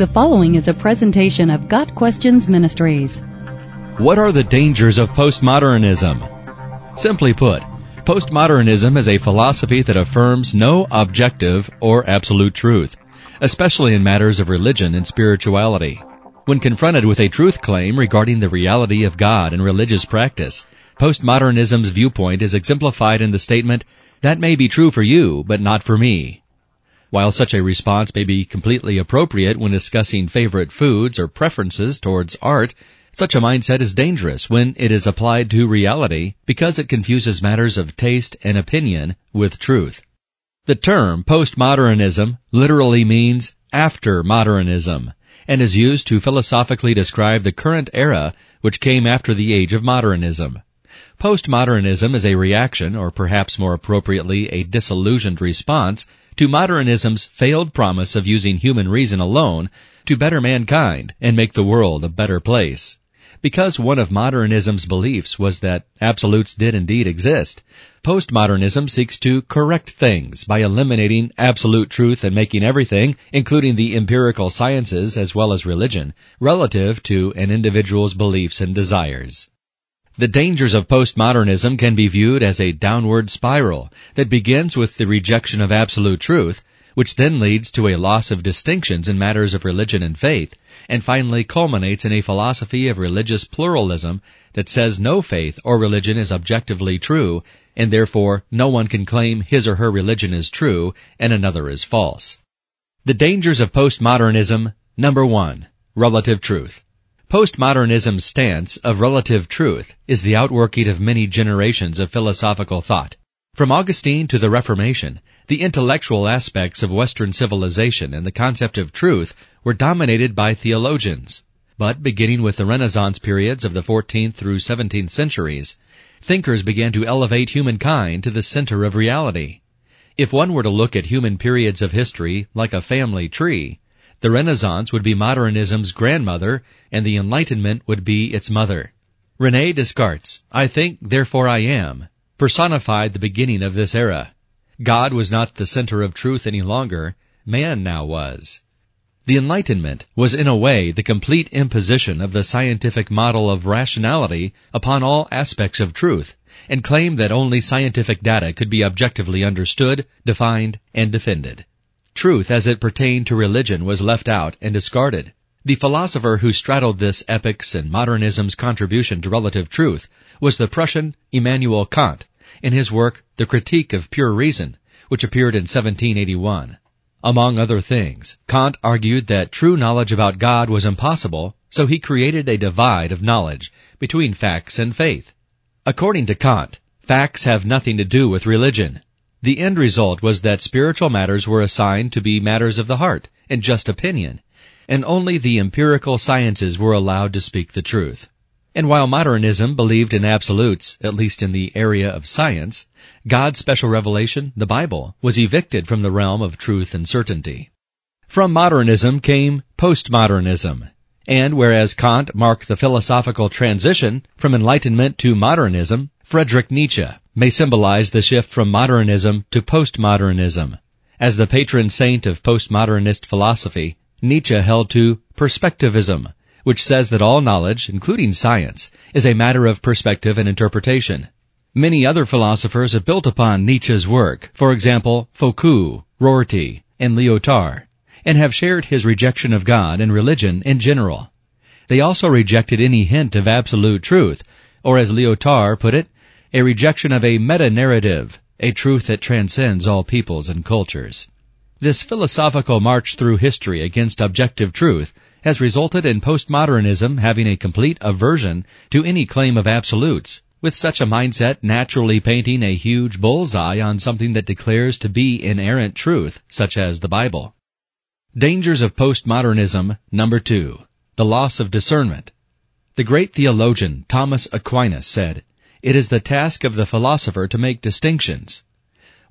The following is a presentation of Got Questions Ministries. What are the dangers of postmodernism? Simply put, postmodernism is a philosophy that affirms no objective or absolute truth, especially in matters of religion and spirituality. When confronted with a truth claim regarding the reality of God and religious practice, postmodernism's viewpoint is exemplified in the statement, that may be true for you, but not for me. While such a response may be completely appropriate when discussing favorite foods or preferences towards art, such a mindset is dangerous when it is applied to reality because it confuses matters of taste and opinion with truth. The term postmodernism literally means after modernism and is used to philosophically describe the current era which came after the age of modernism. Postmodernism is a reaction, or perhaps more appropriately, a disillusioned response to modernism's failed promise of using human reason alone to better mankind and make the world a better place. Because one of modernism's beliefs was that absolutes did indeed exist, postmodernism seeks to correct things by eliminating absolute truth and making everything, including the empirical sciences as well as religion, relative to an individual's beliefs and desires. The dangers of postmodernism can be viewed as a downward spiral that begins with the rejection of absolute truth, which then leads to a loss of distinctions in matters of religion and faith, and finally culminates in a philosophy of religious pluralism that says no faith or religion is objectively true, and therefore no one can claim his or her religion is true and another is false. The dangers of postmodernism, number one, relative truth. Postmodernism's stance of relative truth is the outworking of many generations of philosophical thought. From Augustine to the Reformation, the intellectual aspects of Western civilization and the concept of truth were dominated by theologians. But beginning with the Renaissance periods of the 14th through 17th centuries, thinkers began to elevate humankind to the center of reality. If one were to look at human periods of history like a family tree, the Renaissance would be modernism's grandmother, and the Enlightenment would be its mother. Rene Descartes, I think, therefore I am, personified the beginning of this era. God was not the center of truth any longer, man now was. The Enlightenment was in a way the complete imposition of the scientific model of rationality upon all aspects of truth, and claimed that only scientific data could be objectively understood, defined, and defended. Truth as it pertained to religion was left out and discarded. The philosopher who straddled this epic's and modernism's contribution to relative truth was the Prussian Immanuel Kant in his work The Critique of Pure Reason, which appeared in 1781. Among other things, Kant argued that true knowledge about God was impossible, so he created a divide of knowledge between facts and faith. According to Kant, facts have nothing to do with religion. The end result was that spiritual matters were assigned to be matters of the heart and just opinion, and only the empirical sciences were allowed to speak the truth. And while modernism believed in absolutes, at least in the area of science, God's special revelation, the Bible, was evicted from the realm of truth and certainty. From modernism came postmodernism, and whereas Kant marked the philosophical transition from enlightenment to modernism, Friedrich Nietzsche may symbolize the shift from modernism to postmodernism. As the patron saint of postmodernist philosophy, Nietzsche held to perspectivism, which says that all knowledge, including science, is a matter of perspective and interpretation. Many other philosophers have built upon Nietzsche's work, for example, Foucault, Rorty, and Lyotard, and have shared his rejection of God and religion in general. They also rejected any hint of absolute truth, or as Lyotard put it, a rejection of a meta-narrative, a truth that transcends all peoples and cultures. This philosophical march through history against objective truth has resulted in postmodernism having a complete aversion to any claim of absolutes, with such a mindset naturally painting a huge bullseye on something that declares to be inerrant truth, such as the Bible. Dangers of postmodernism, number two. The loss of discernment. The great theologian Thomas Aquinas said, it is the task of the philosopher to make distinctions.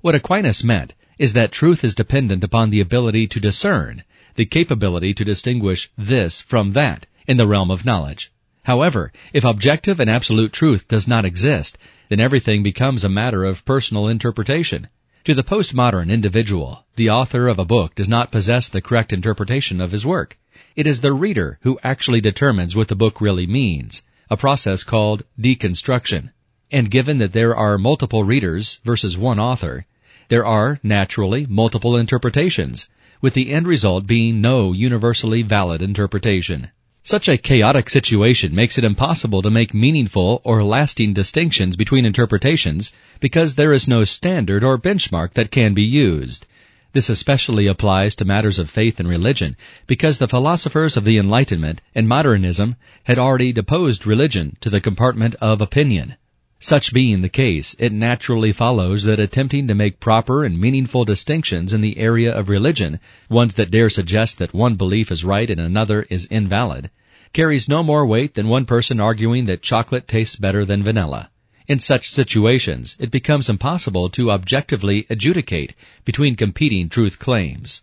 What Aquinas meant is that truth is dependent upon the ability to discern, the capability to distinguish this from that in the realm of knowledge. However, if objective and absolute truth does not exist, then everything becomes a matter of personal interpretation. To the postmodern individual, the author of a book does not possess the correct interpretation of his work. It is the reader who actually determines what the book really means, a process called deconstruction. And given that there are multiple readers versus one author, there are, naturally, multiple interpretations, with the end result being no universally valid interpretation. Such a chaotic situation makes it impossible to make meaningful or lasting distinctions between interpretations because there is no standard or benchmark that can be used. This especially applies to matters of faith and religion because the philosophers of the Enlightenment and modernism had already deposed religion to the compartment of opinion. Such being the case, it naturally follows that attempting to make proper and meaningful distinctions in the area of religion, ones that dare suggest that one belief is right and another is invalid, carries no more weight than one person arguing that chocolate tastes better than vanilla. In such situations, it becomes impossible to objectively adjudicate between competing truth claims.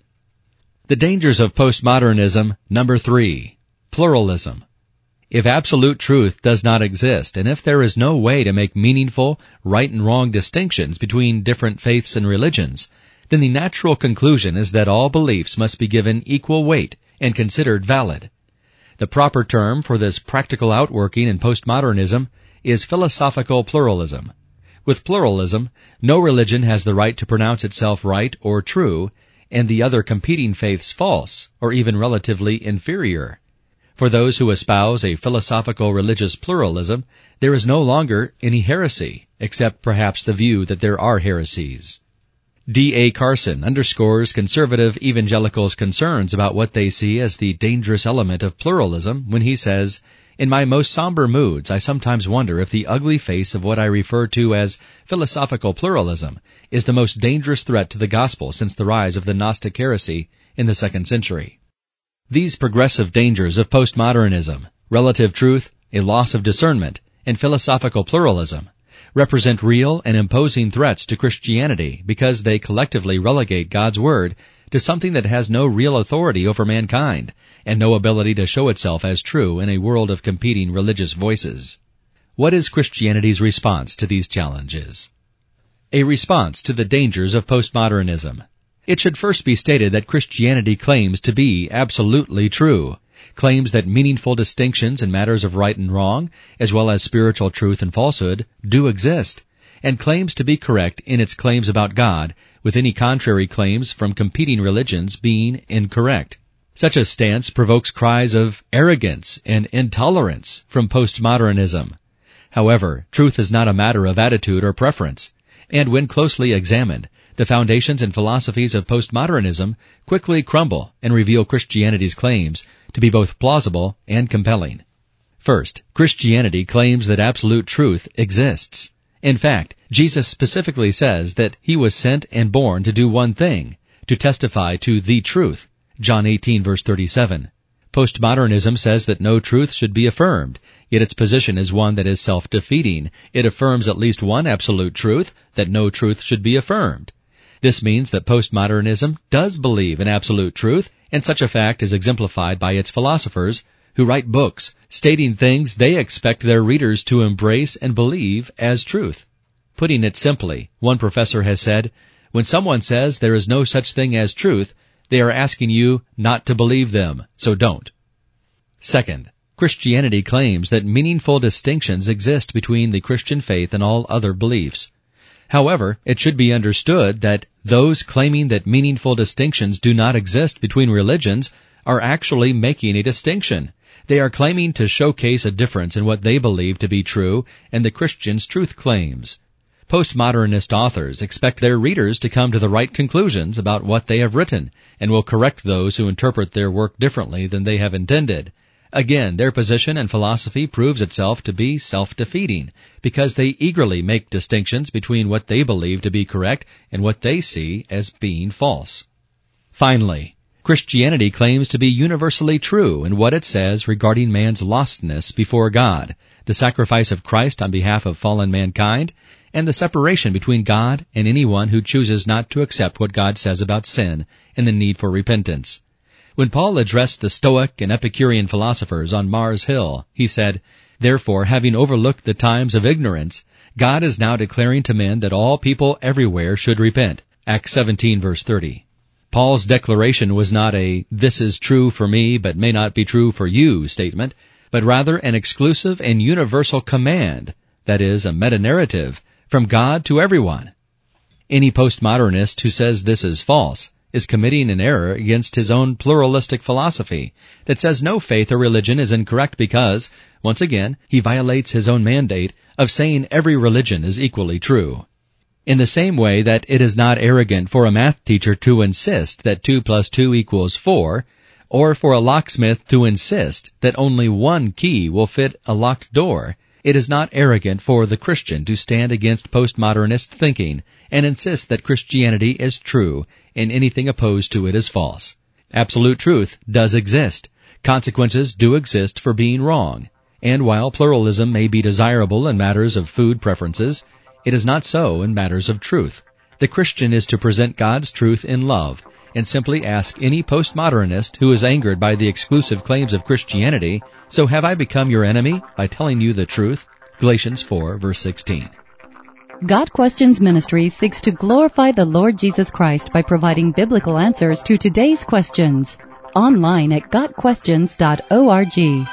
The dangers of postmodernism, number three, pluralism. If absolute truth does not exist, and if there is no way to make meaningful, right and wrong distinctions between different faiths and religions, then the natural conclusion is that all beliefs must be given equal weight and considered valid. The proper term for this practical outworking in postmodernism is philosophical pluralism. With pluralism, no religion has the right to pronounce itself right or true, and the other competing faiths false, or even relatively inferior. For those who espouse a philosophical religious pluralism, there is no longer any heresy, except perhaps the view that there are heresies. D. A. Carson underscores conservative evangelicals' concerns about what they see as the dangerous element of pluralism when he says, in my most somber moods, I sometimes wonder if the ugly face of what I refer to as philosophical pluralism is the most dangerous threat to the gospel since the rise of the Gnostic heresy in the second century. These progressive dangers of postmodernism, relative truth, a loss of discernment, and philosophical pluralism represent real and imposing threats to Christianity because they collectively relegate God's Word to something that has no real authority over mankind and no ability to show itself as true in a world of competing religious voices. What is Christianity's response to these challenges? A response to the dangers of postmodernism. It should first be stated that Christianity claims to be absolutely true, claims that meaningful distinctions in matters of right and wrong, as well as spiritual truth and falsehood, do exist, and claims to be correct in its claims about God, with any contrary claims from competing religions being incorrect. Such a stance provokes cries of arrogance and intolerance from postmodernism. However, truth is not a matter of attitude or preference, and when closely examined, the foundations and philosophies of postmodernism quickly crumble and reveal Christianity's claims to be both plausible and compelling. First, Christianity claims that absolute truth exists. In fact, Jesus specifically says that he was sent and born to do one thing, to testify to the truth. John 18 verse 37. Postmodernism says that no truth should be affirmed, yet its position is one that is self-defeating. It affirms at least one absolute truth, that no truth should be affirmed. This means that postmodernism does believe in absolute truth, and such a fact is exemplified by its philosophers who write books stating things they expect their readers to embrace and believe as truth. Putting it simply, one professor has said, when someone says there is no such thing as truth, they are asking you not to believe them, so don't. Second, Christianity claims that meaningful distinctions exist between the Christian faith and all other beliefs. However, it should be understood that those claiming that meaningful distinctions do not exist between religions are actually making a distinction. They are claiming to showcase a difference in what they believe to be true and the Christian's truth claims. Postmodernist authors expect their readers to come to the right conclusions about what they have written and will correct those who interpret their work differently than they have intended. Again, their position and philosophy proves itself to be self-defeating because they eagerly make distinctions between what they believe to be correct and what they see as being false. Finally, Christianity claims to be universally true in what it says regarding man's lostness before God, the sacrifice of Christ on behalf of fallen mankind, and the separation between God and anyone who chooses not to accept what God says about sin and the need for repentance. When Paul addressed the Stoic and Epicurean philosophers on Mars Hill, he said, Therefore, having overlooked the times of ignorance, God is now declaring to men that all people everywhere should repent, Acts 17 verse 30. Paul's declaration was not a, this is true for me but may not be true for you statement, but rather an exclusive and universal command, that is, a meta-narrative, from God to everyone. Any postmodernist who says this is false is committing an error against his own pluralistic philosophy that says no faith or religion is incorrect because, once again, he violates his own mandate of saying every religion is equally true. In the same way that it is not arrogant for a math teacher to insist that 2 plus 2 equals 4, or for a locksmith to insist that only one key will fit a locked door, it is not arrogant for the Christian to stand against postmodernist thinking and insist that Christianity is true and anything opposed to it is false. Absolute truth does exist. Consequences do exist for being wrong. And while pluralism may be desirable in matters of food preferences, it is not so in matters of truth. The Christian is to present God's truth in love and simply ask any postmodernist who is angered by the exclusive claims of Christianity, so have I become your enemy by telling you the truth? Galatians 4 verse 16. Got Questions Ministry seeks to glorify the Lord Jesus Christ by providing biblical answers to today's questions. Online at GotQuestions.org.